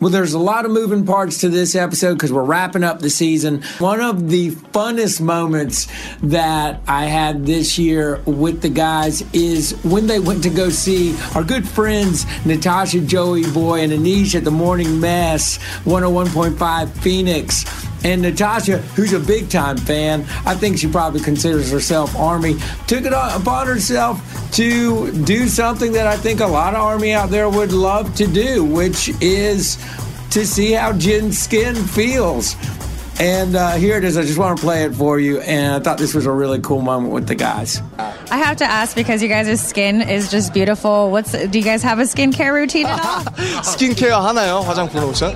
Well, there's a lot of moving parts to this episode because we're wrapping up the season. One of the funnest moments that I had this year with the guys is when they went to go see our good friends Natasha, Joey Boy, and Anish at the Morning Mass 101.5 Phoenix. And Natasha, who's a big time fan, I think she probably considers herself Army, took it upon herself to do something that I think a lot of Army out there would love to do, which is to see how Jen's skin feels. And uh, here it is. I just want to play it for you. And I thought this was a really cool moment with the guys. I have to ask because you guys' skin is just beautiful. What's do you guys have a skincare routine at all? 스킨케어 하나요? 화장품 로션?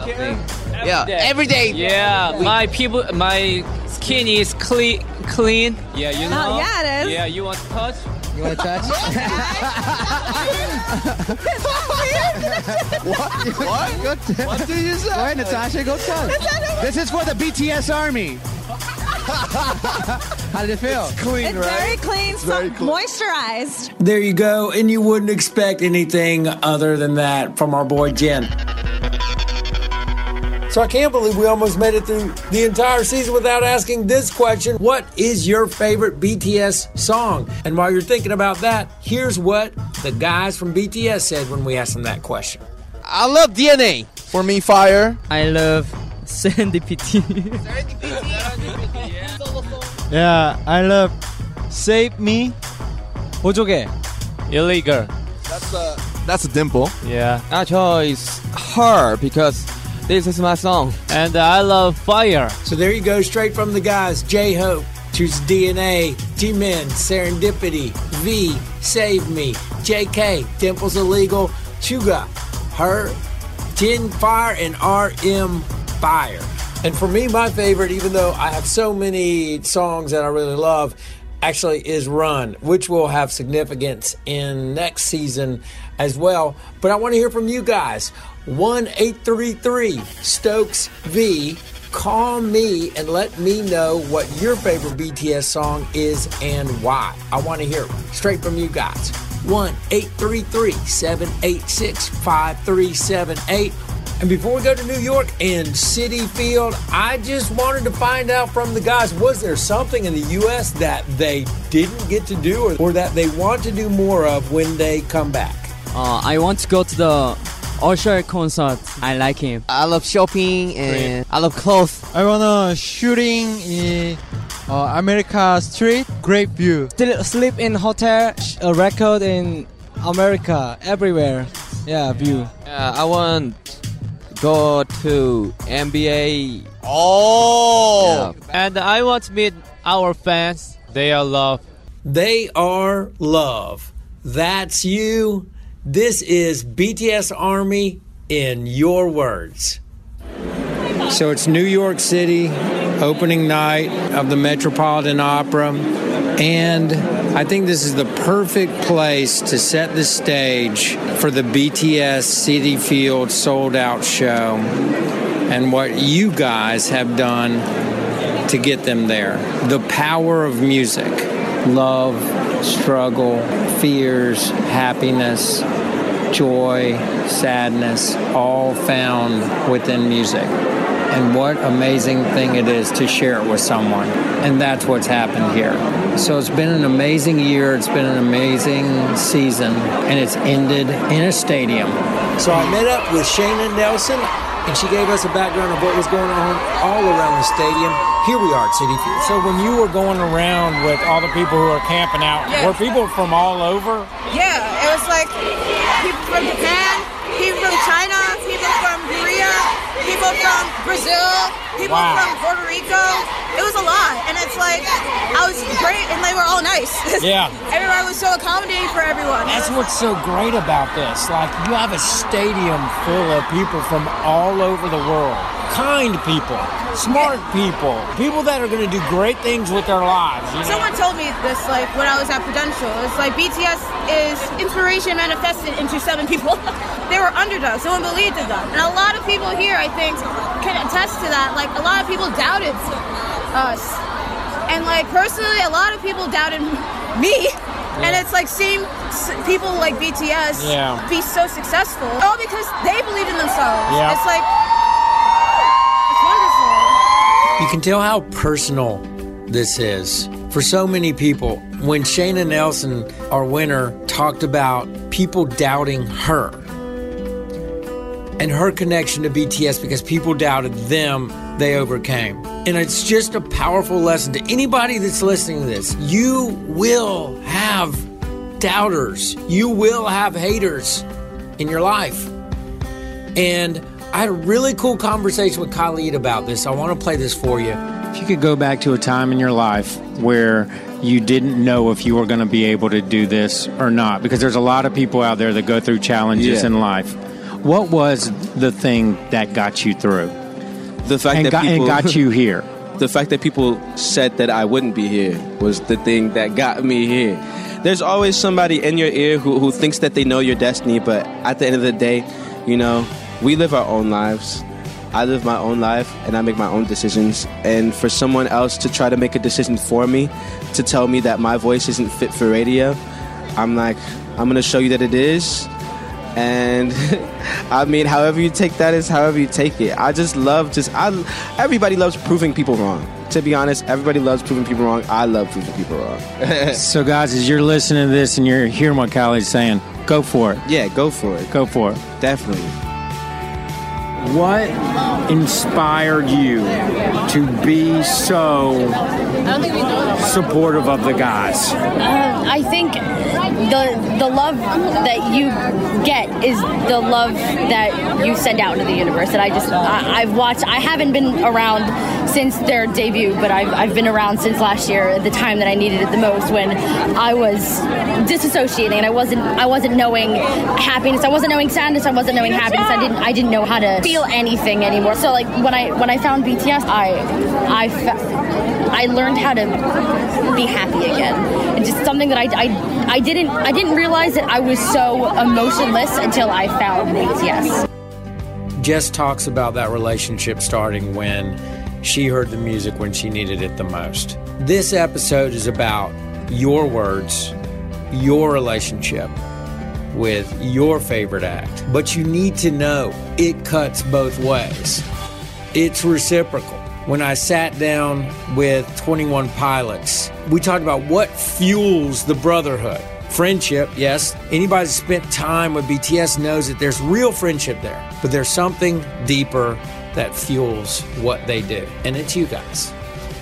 Yeah, every day. Yeah, my people, my skin is clean. Clean. Yeah, you oh, know. Oh, yeah, it is. Yeah, you want to touch? You want to touch? What? Go t- What did you say? Go ahead, Natasha. Go touch. This is for the BTS Army. How did it feel? It's Clean, It's right? very clean, so very clean. moisturized. There you go. And you wouldn't expect anything other than that from our boy Jin. So I can't believe we almost made it through the entire season without asking this question What is your favorite BTS song? And while you're thinking about that, here's what the guys from BTS said when we asked them that question. I love DNA. For me, fire. I love serendipity. Yeah, I love Save Me. 보조개. Illegal. That's a that's a dimple. Yeah. I chose her because this is my song. And I love fire. So there you go, straight from the guys J Hope, choose DNA, Jimin, Serendipity, V, Save Me, JK, Dimple's Illegal, Suga, Her, Jin Fire, and RM Fire. And for me, my favorite, even though I have so many songs that I really love, actually is Run, which will have significance in next season as well. But I want to hear from you guys. 1 833 Stokes V. Call me and let me know what your favorite BTS song is and why. I want to hear straight from you guys. 1 833 786 5378. And before we go to New York and Citi Field, I just wanted to find out from the guys was there something in the U.S. that they didn't get to do or, or that they want to do more of when they come back? Uh, I want to go to the Usher concert. I like him. I love shopping and I love clothes. I wanna shooting in uh, America Street. Great view. Still sleep in hotel. sh- A record in America. Everywhere. Yeah, view. Uh, I want go to NBA. Oh. And I want to meet our fans. They are love. They are love. That's you. This is BTS Army in your words. So it's New York City, opening night of the Metropolitan Opera. And I think this is the perfect place to set the stage for the BTS Citi Field sold out show and what you guys have done to get them there. The power of music, love, struggle, fears, happiness, joy, sadness, all found within music. And what amazing thing it is to share it with someone. And that's what's happened here. So it's been an amazing year, it's been an amazing season, and it's ended in a stadium. So I met up with Shayna Nelson, and she gave us a background of what was going on all around the stadium. Here we are at Citi Field. So when you were going around with all the people who are camping out, Yes. were people from all over? Yeah, it was like people from Japan, people from China, people from Korea, people from Brazil, people Wow. from Puerto Rico. It was a lot, and it's like I was great, and they were all nice. Yeah. Everyone was so accommodating for everyone. That's what's so great about this. Like, you have a stadium full of people from all over the world. Kind people, smart people, people that are going to do great things with their lives. You know? Someone told me this like when I was at Prudential. It's like BTS is inspiration manifested into seven people. they were underdogs. No one believed in them, and a lot of people here, I think, can attest to that. Like a lot of people doubted us, and like personally, a lot of people doubted me. And it's like seeing people like BTS Yeah. be so successful, all because they believed in themselves. Yeah. It's like it's wonderful. You can tell how personal this is for so many people. When Shayna Nelson, our winner, talked about people doubting her and her connection to BTS because people doubted them, they overcame. And it's just a powerful lesson to anybody that's listening to this. You will have doubters, you will have haters in your life. And I had a really cool conversation with Khalid about this. I want to play this for you. If you could go back to a time in your life where you didn't know if you were going to be able to do this or not, because there's a lot of people out there that go through challenges Yeah. in life. What was the thing that got you through The fact and that got, people and got you here? the fact that people said that I wouldn't be here was the thing that got me here. There's always somebody in your ear who, who thinks that they know your destiny, but at the end of the day, you know, we live our own lives. I live my own life and I make my own decisions. And for someone else to try to make a decision for me, to tell me that my voice isn't fit for radio, I'm like, I'm gonna show you that it is. And I mean, however you take that is however you take it. I just love just I. Everybody loves proving people wrong. To be honest, everybody loves proving people wrong. I love proving people wrong. So, guys, as you're listening to this and you're hearing what Khalid's saying, go for it. yeah, go for it. Go for it. Definitely. What inspired you to be so supportive of the guys? Uh, I think the the love that you get is the love that you send out into the universe. That I just I, I've watched. I haven't been around since their debut, but I've, I've been around since last year, at the time that I needed it the most, when I was disassociating and I wasn't I wasn't knowing happiness. I wasn't knowing sadness. I wasn't knowing happiness. I didn't I didn't know how to feel anything anymore. So like when I when I found BTS, I I. Fe- I learned how to be happy again. It's just something that I, I, I didn't I didn't realize that I was so emotionless until I found BTS. Jess talks about that relationship starting when she heard the music when she needed it the most. This episode is about your words, your relationship with your favorite act. But you need to know it cuts both ways. It's reciprocal. When I sat down with 21 Pilots, we talked about what fuels the brotherhood. Friendship, yes. Anybody that's spent time with BTS knows that there's real friendship there, but there's something deeper that fuels what they do. And it's you guys.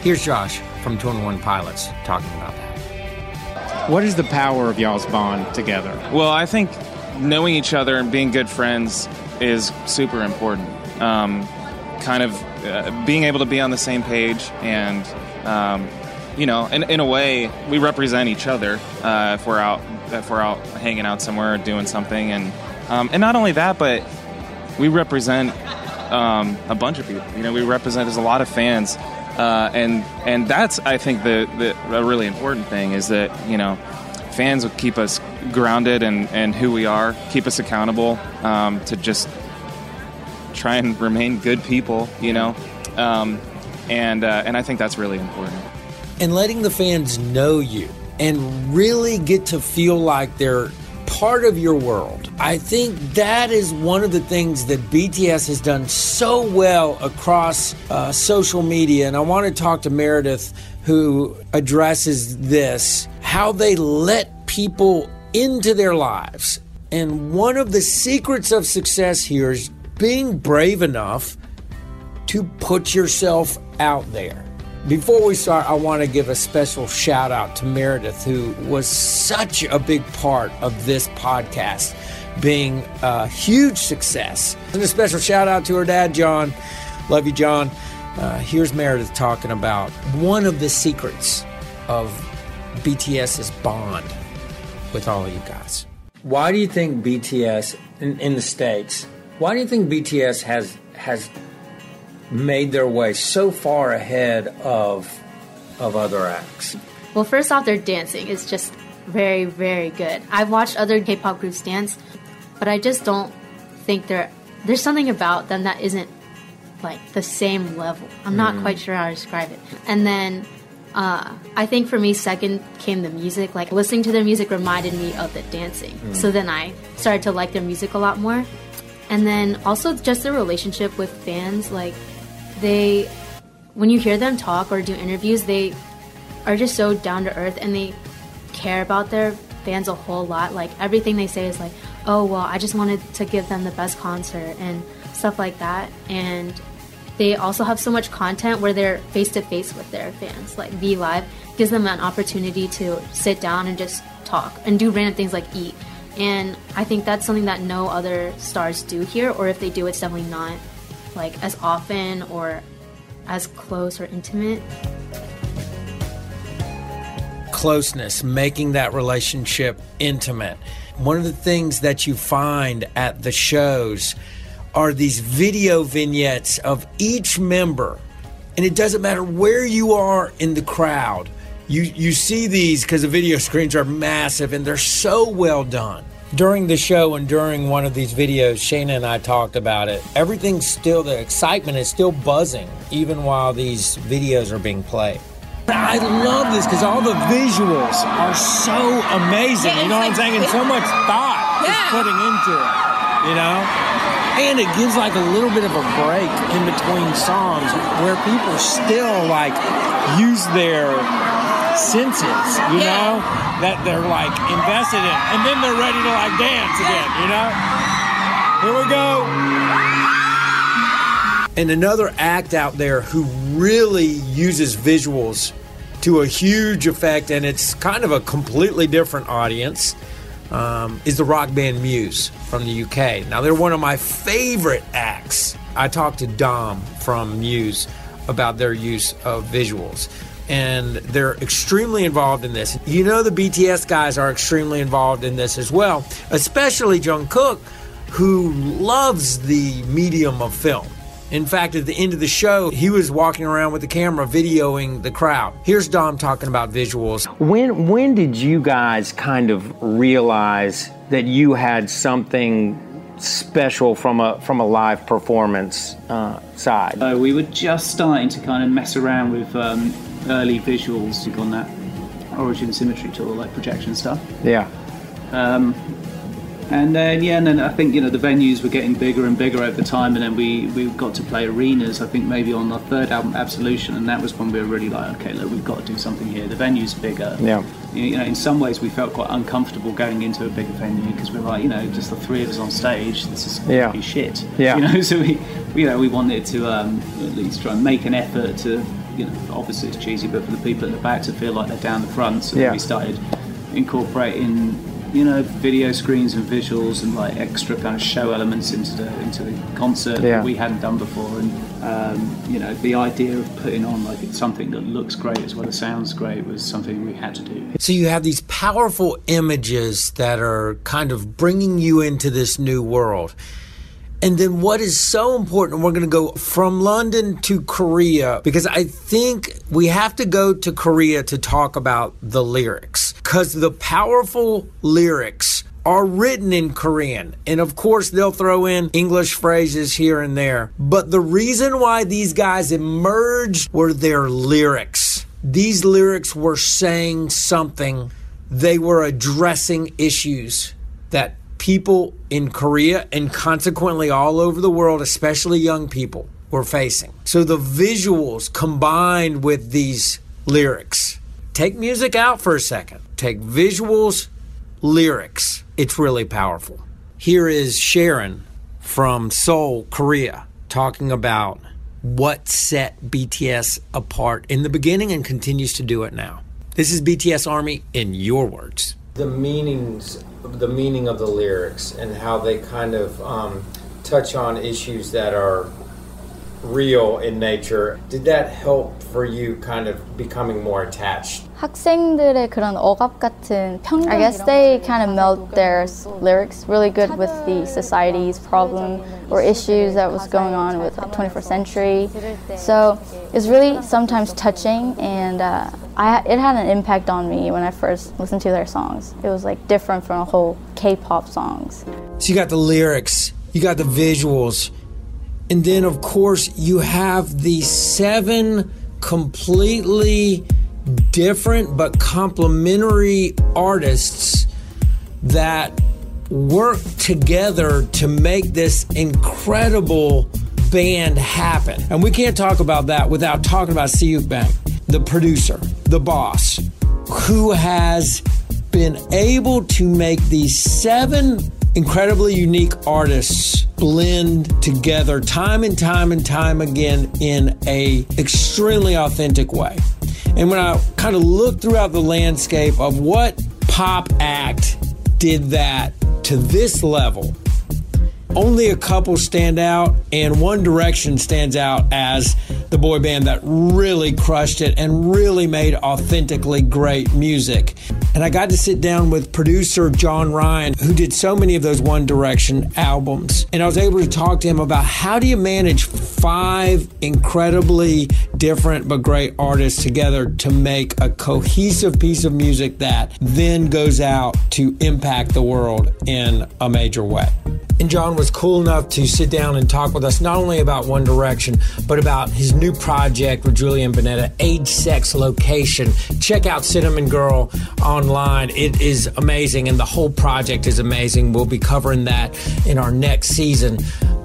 Here's Josh from 21 Pilots talking about that. What is the power of y'all's bond together? Well, I think knowing each other and being good friends is super important. Um, kind of uh, being able to be on the same page and, um, you know, in, in a way, we represent each other uh, if we're out if we're out hanging out somewhere or doing something, and um, and not only that, but we represent um, a bunch of people. You know, we represent there's a lot of fans, uh, and and that's I think the, the a really important thing is that you know fans will keep us grounded and and who we are, keep us accountable um, to just try and remain good people. You know, um, and uh, and I think that's really important. and letting the fans know you and really get to feel like they're part of your world. I think that is one of the things that BTS has done so well across uh, social media. And I want to talk to Meredith, who addresses this how they let people into their lives. And one of the secrets of success here is being brave enough to put yourself out there. Before we start, I want to give a special shout out to Meredith, who was such a big part of this podcast being a huge success. And a special shout out to her dad, John. Love you, John. Uh, here's Meredith talking about one of the secrets of BTS's bond with all of you guys. Why do you think BTS in, in the states? Why do you think BTS has has made their way so far ahead of of other acts? Well, first off, their dancing is just very, very good. I've watched other K-pop groups dance, but I just don't think they're there's something about them that isn't like the same level. I'm not Mm. quite sure how to describe it. And then uh, I think for me, second came the music. Like listening to their music reminded me of the dancing. Mm. So then I started to like their music a lot more. And then also just their relationship with fans. Like they, when you hear them talk or do interviews, they are just so down to earth and they care about their fans a whole lot. Like everything they say is like, oh well, I just wanted to give them the best concert and stuff like that. And they also have so much content where they're face to face with their fans. Like V Live gives them an opportunity to sit down and just talk and do random things like eat. And I think that's something that no other stars do here, or if they do, it's definitely not like as often or as close or intimate. closeness, making that relationship intimate. One of the things that you find at the shows are these video vignettes of each member. And it doesn't matter where you are in the crowd. You you see these because the video screens are massive and they're so well done. During the show and during one of these videos, Shayna and I talked about it. Everything's still the excitement is still buzzing even while these videos are being played. I love this because all the visuals are so amazing. you know what I'm saying? And so much thought is putting into it. You know? And it gives like a little bit of a break in between songs where people still like use their senses, you know, that they're like invested in. And then they're ready to like dance again, you know? Here we go. And another act out there who really uses visuals to a huge effect, and it's kind of a completely different audience, um, is the rock band Muse from the UK. Now, they're one of my favorite acts. I talked to Dom from Muse about their use of visuals. And they're extremely involved in this. You know, the BTS guys are extremely involved in this as well, especially Jungkook, who loves the medium of film. In fact, at the end of the show, he was walking around with the camera videoing the crowd. Here's Dom talking about visuals. When when did you guys kind of realize that you had something special from a from a live performance uh, side? Uh, we were just starting to kind of mess around with um, early visuals on that Origin Symmetry tool, like projection stuff. Yeah. Um, and then yeah, and then I think you know the venues were getting bigger and bigger over time, and then we, we got to play arenas. I think maybe on the third album, Absolution, and that was when we were really like, okay, look, we've got to do something here. The venue's bigger. Yeah. You know, in some ways, we felt quite uncomfortable going into a bigger venue because we're like, you know, just the three of us on stage. This is going Yeah. to be shit. Yeah. You know, so we, you know, we wanted to um, at least try and make an effort to, you know, obviously it's cheesy, but for the people at the back to feel like they're down the front. So Yeah. we started incorporating, you know, video screens and visuals and like extra kind of show elements into the into the concert Yeah. that we hadn't done before. And um, you know, the idea of putting on like something that looks great as well as sounds great was something we had to do. So you have these powerful images that are kind of bringing you into this new world. And then what is so important, we're going to go from London to Korea because I think we have to go to Korea to talk about the lyrics because the powerful lyrics are written in Korean. And of course, they'll throw in English phrases here and there. But the reason why these guys emerged were their lyrics. These lyrics were saying something, they were addressing issues that people in Korea and consequently all over the world, especially young people, were facing. So the visuals combined with these lyrics. Take music out for a second. Take visuals, lyrics. It's really powerful. Here is Sharon from Seoul, Korea, talking about what set BTS apart in the beginning and continues to do it now. This is BTS Army in your words. The meanings, the meaning of the lyrics, and how they kind of um, touch on issues that are real in nature. Did that help for you kind of becoming more attached? 학생들의 그런 억압 같은 편견 I guess they kind of meld their lyrics really good with the society's problem or issues that was going on with the 21st century. So it's really sometimes touching and uh, I, it had an impact on me when I first listened to their songs. It was like different from a whole K-pop songs. So you got the lyrics, you got the visuals, and then of course you have the seven completely different but complementary artists that work together to make this incredible band happen. And we can't talk about that without talking about Si-hyuk Bang, the producer, the boss, who has been able to make these seven incredibly unique artists blend together time and time and time again in a extremely authentic way. And when I kind of look throughout the landscape of what pop act did that to this level, only a couple stand out, and One Direction stands out as the boy band that really crushed it and really made authentically great music. And I got to sit down with producer John Ryan, who did so many of those One Direction albums. And I was able to talk to him about how do you manage five incredibly different but great artists together to make a cohesive piece of music that then goes out to impact the world in a major way. And John was cool enough to sit down and talk with us not only about One Direction, but about his new project with Julian Bunetta, Age, Sex, Location. Check out Cinnamon Girl online. It is amazing, and the whole project is amazing. We'll be covering that in our next season.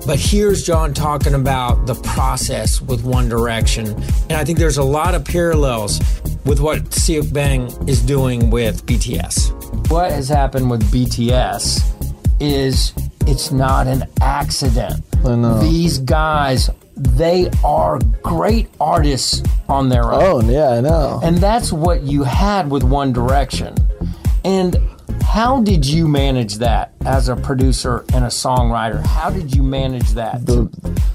But here's John talking about the process with One Direction. And I think there's a lot of parallels with what Si-hyuk Bang is doing with BTS. What has happened with BTS is it's not an accident. I know. These guys, they are great artists on their own. Oh, yeah, I know. And that's what you had with One Direction. And how did you manage that as a producer and a songwriter? How did you manage that? The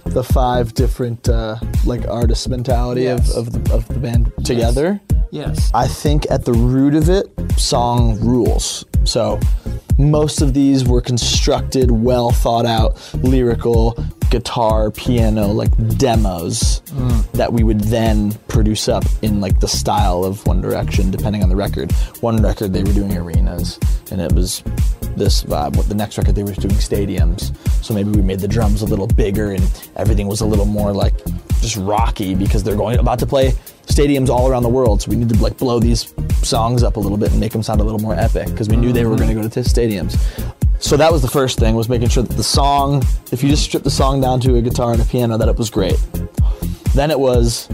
the five different uh, like artist mentality Yes. of, of, the, of the band together. Yes. I think at the root of it, song rules. So most of these were constructed, well thought out, lyrical, guitar, piano, like demos Mm. that we would then produce up in like the style of One Direction, depending on the record. One record they were doing arenas, and it was this vibe. What the next record they were doing stadiums. So maybe we made the drums a little bigger and everything was a little more like just rocky because they're going about to play stadiums all around the world. So we need to like blow these songs up a little bit and make them sound a little more epic because we knew they were going to go to t- stadiums. So that was the first thing was making sure that the song, if you just strip the song down to a guitar and a piano, that it was great. Then it was,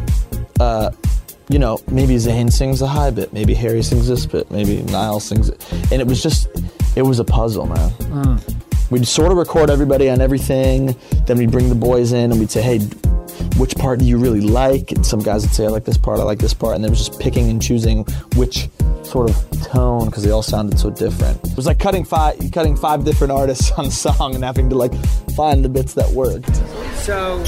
uh, you know, maybe Zayn sings a high bit, maybe Harry sings this bit, maybe Niall sings it, and it was just, it was a puzzle, man. We'd sort of record everybody on everything, then we'd bring the boys in and we'd say, hey, which part do you really like? And some guys would say, I like this part, I like this part, and then it was just picking and choosing which sort of tone because they all sounded so different. It was like cutting five, cutting five different artists on a song and having to like find the bits that worked. So,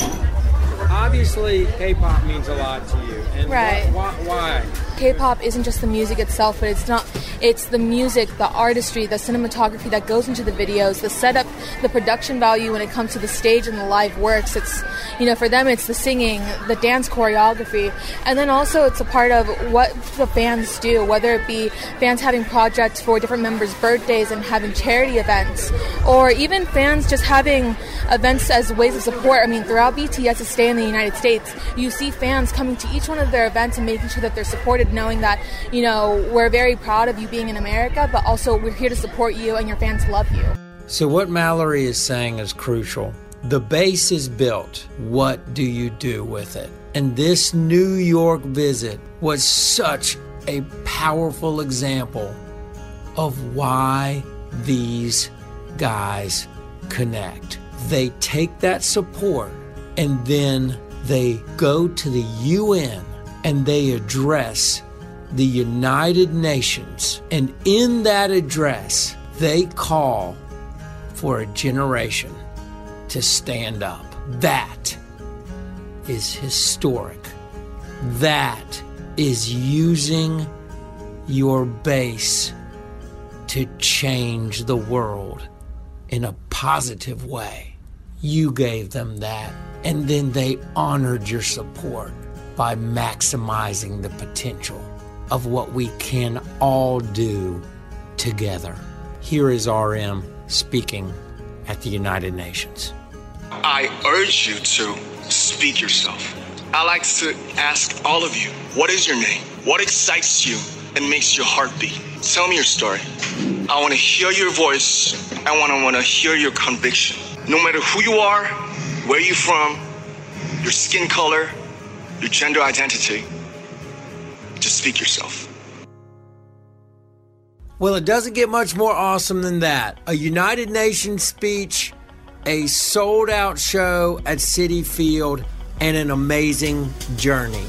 obviously, K pop means a lot to you. And Right. Why? why? K-pop isn't just the music itself, but it's not. It's the music, the artistry, the cinematography that goes into the videos, the setup, the production value when it comes to the stage and the live works. It's, you know, for them, it's the singing, the dance choreography, and then also it's a part of what the fans do, whether it be fans having projects for different members' birthdays and having charity events, or even fans just having events as ways of support. I mean, throughout BTS's stay in the United States, you see fans coming to each one of their events and making sure that they're supported, knowing that, you know, we're very proud of you being in America, but also we're here to support you and your fans love you. So, what Mallory is saying is crucial. The base is built. What do you do with it? And this New York visit was such a powerful example of why these guys connect. They take that support and then they go to the UN and they address the United Nations. And in that address, they call for a generation to stand up. That is historic. That is using your base to change the world in a positive way. You gave them that, and then they honored your support by maximizing the potential of what we can all do together. Here is RM speaking at the United Nations. I urge you to speak yourself. I like to ask all of you, what is your name? What excites you and makes your heart beat? Tell me your story. I want to hear your voice. I want to want to hear your conviction. No matter who you are, where you're from, your skin color, your gender identity, just speak yourself. Well, it doesn't get much more awesome than that. A United Nations speech, a sold out show at Citi Field, and an amazing journey.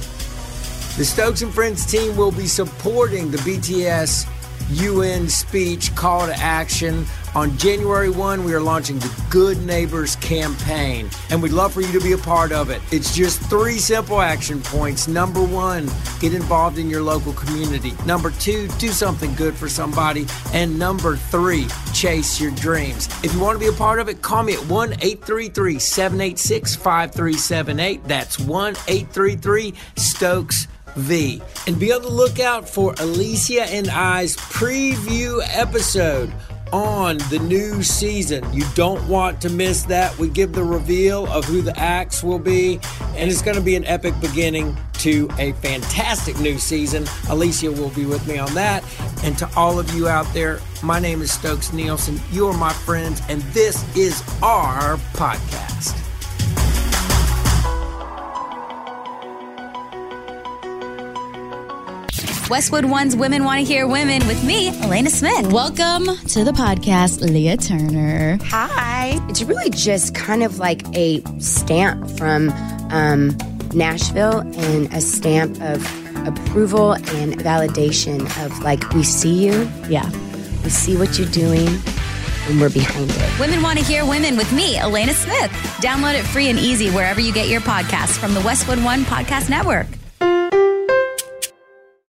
The Stokes and Friends team will be supporting the BTS UN speech call to action. On January 1, we are launching the Good Neighbors campaign, and we'd love for you to be a part of it. It's just three simple action points. Number one, get involved in your local community. Number two, do something good for somebody. And number three, chase your dreams. If you want to be a part of it, call me at 1 833 786 5378. That's 1 833 Stokes V. And be on the lookout for Alicia and I's preview episode on the new season. You don't want to miss that. We give the reveal of who the acts will be, and it's going to be an epic beginning to a fantastic new season. Alicia will be with me on that. And to all of you out there, my name is Stokes Nielsen. You are my friends, and this is our podcast. Westwood One's Women Want to Hear Women with me, Elaina Smith. Welcome to the podcast, Leah Turner. Hi. It's really just kind of like a stamp from um, Nashville and a stamp of approval and validation of like, we see you. Yeah. We see what you're doing and we're behind it. Women Want to Hear Women with me, Elaina Smith. Download it free and easy wherever you get your podcasts from the Westwood One Podcast Network.